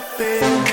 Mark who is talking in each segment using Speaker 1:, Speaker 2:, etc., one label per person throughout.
Speaker 1: rather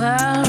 Speaker 1: world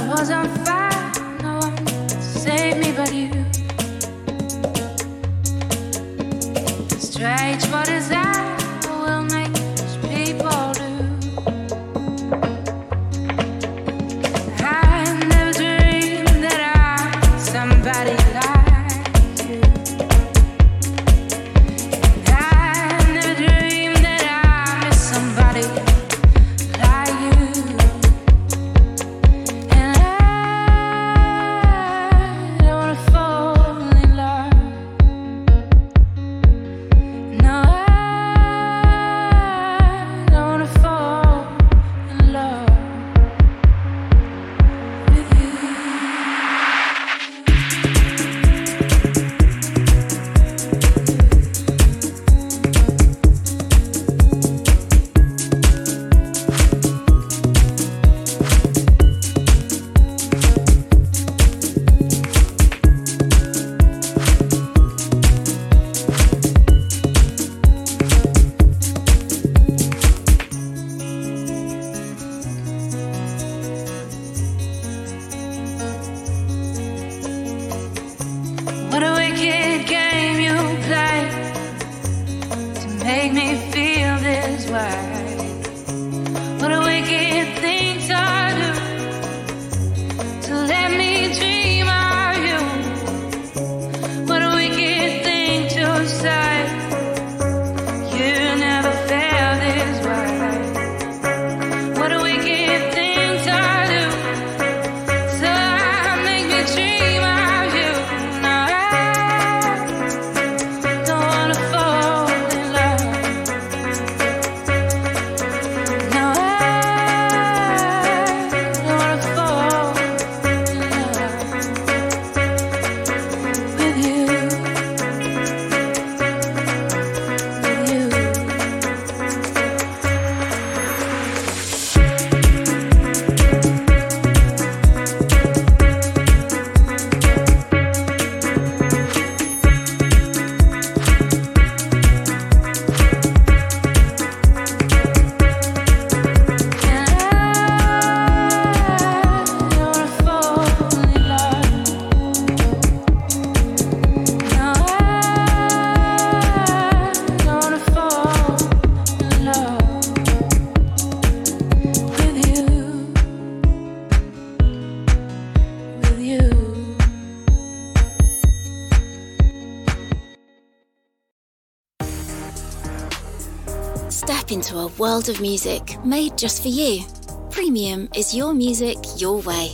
Speaker 2: world
Speaker 3: of music made just for you. Premium is your music, your way.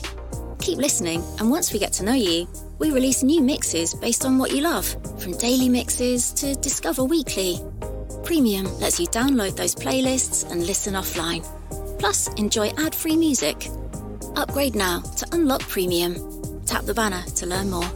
Speaker 3: Keep listening, and once we get to know you, we release new mixes based on what you love, from daily mixes to Discover Weekly. Premium lets you download those playlists and listen offline. Plus, enjoy ad free music. Upgrade now to unlock Premium. Tap the banner to learn more.